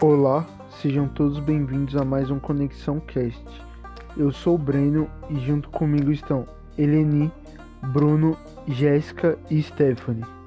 Olá, sejam todos bem-vindos a mais um Conexão Cast. Eu sou o Breno e junto comigo estão Eleni, Bruno, Jéssica e Stephanie.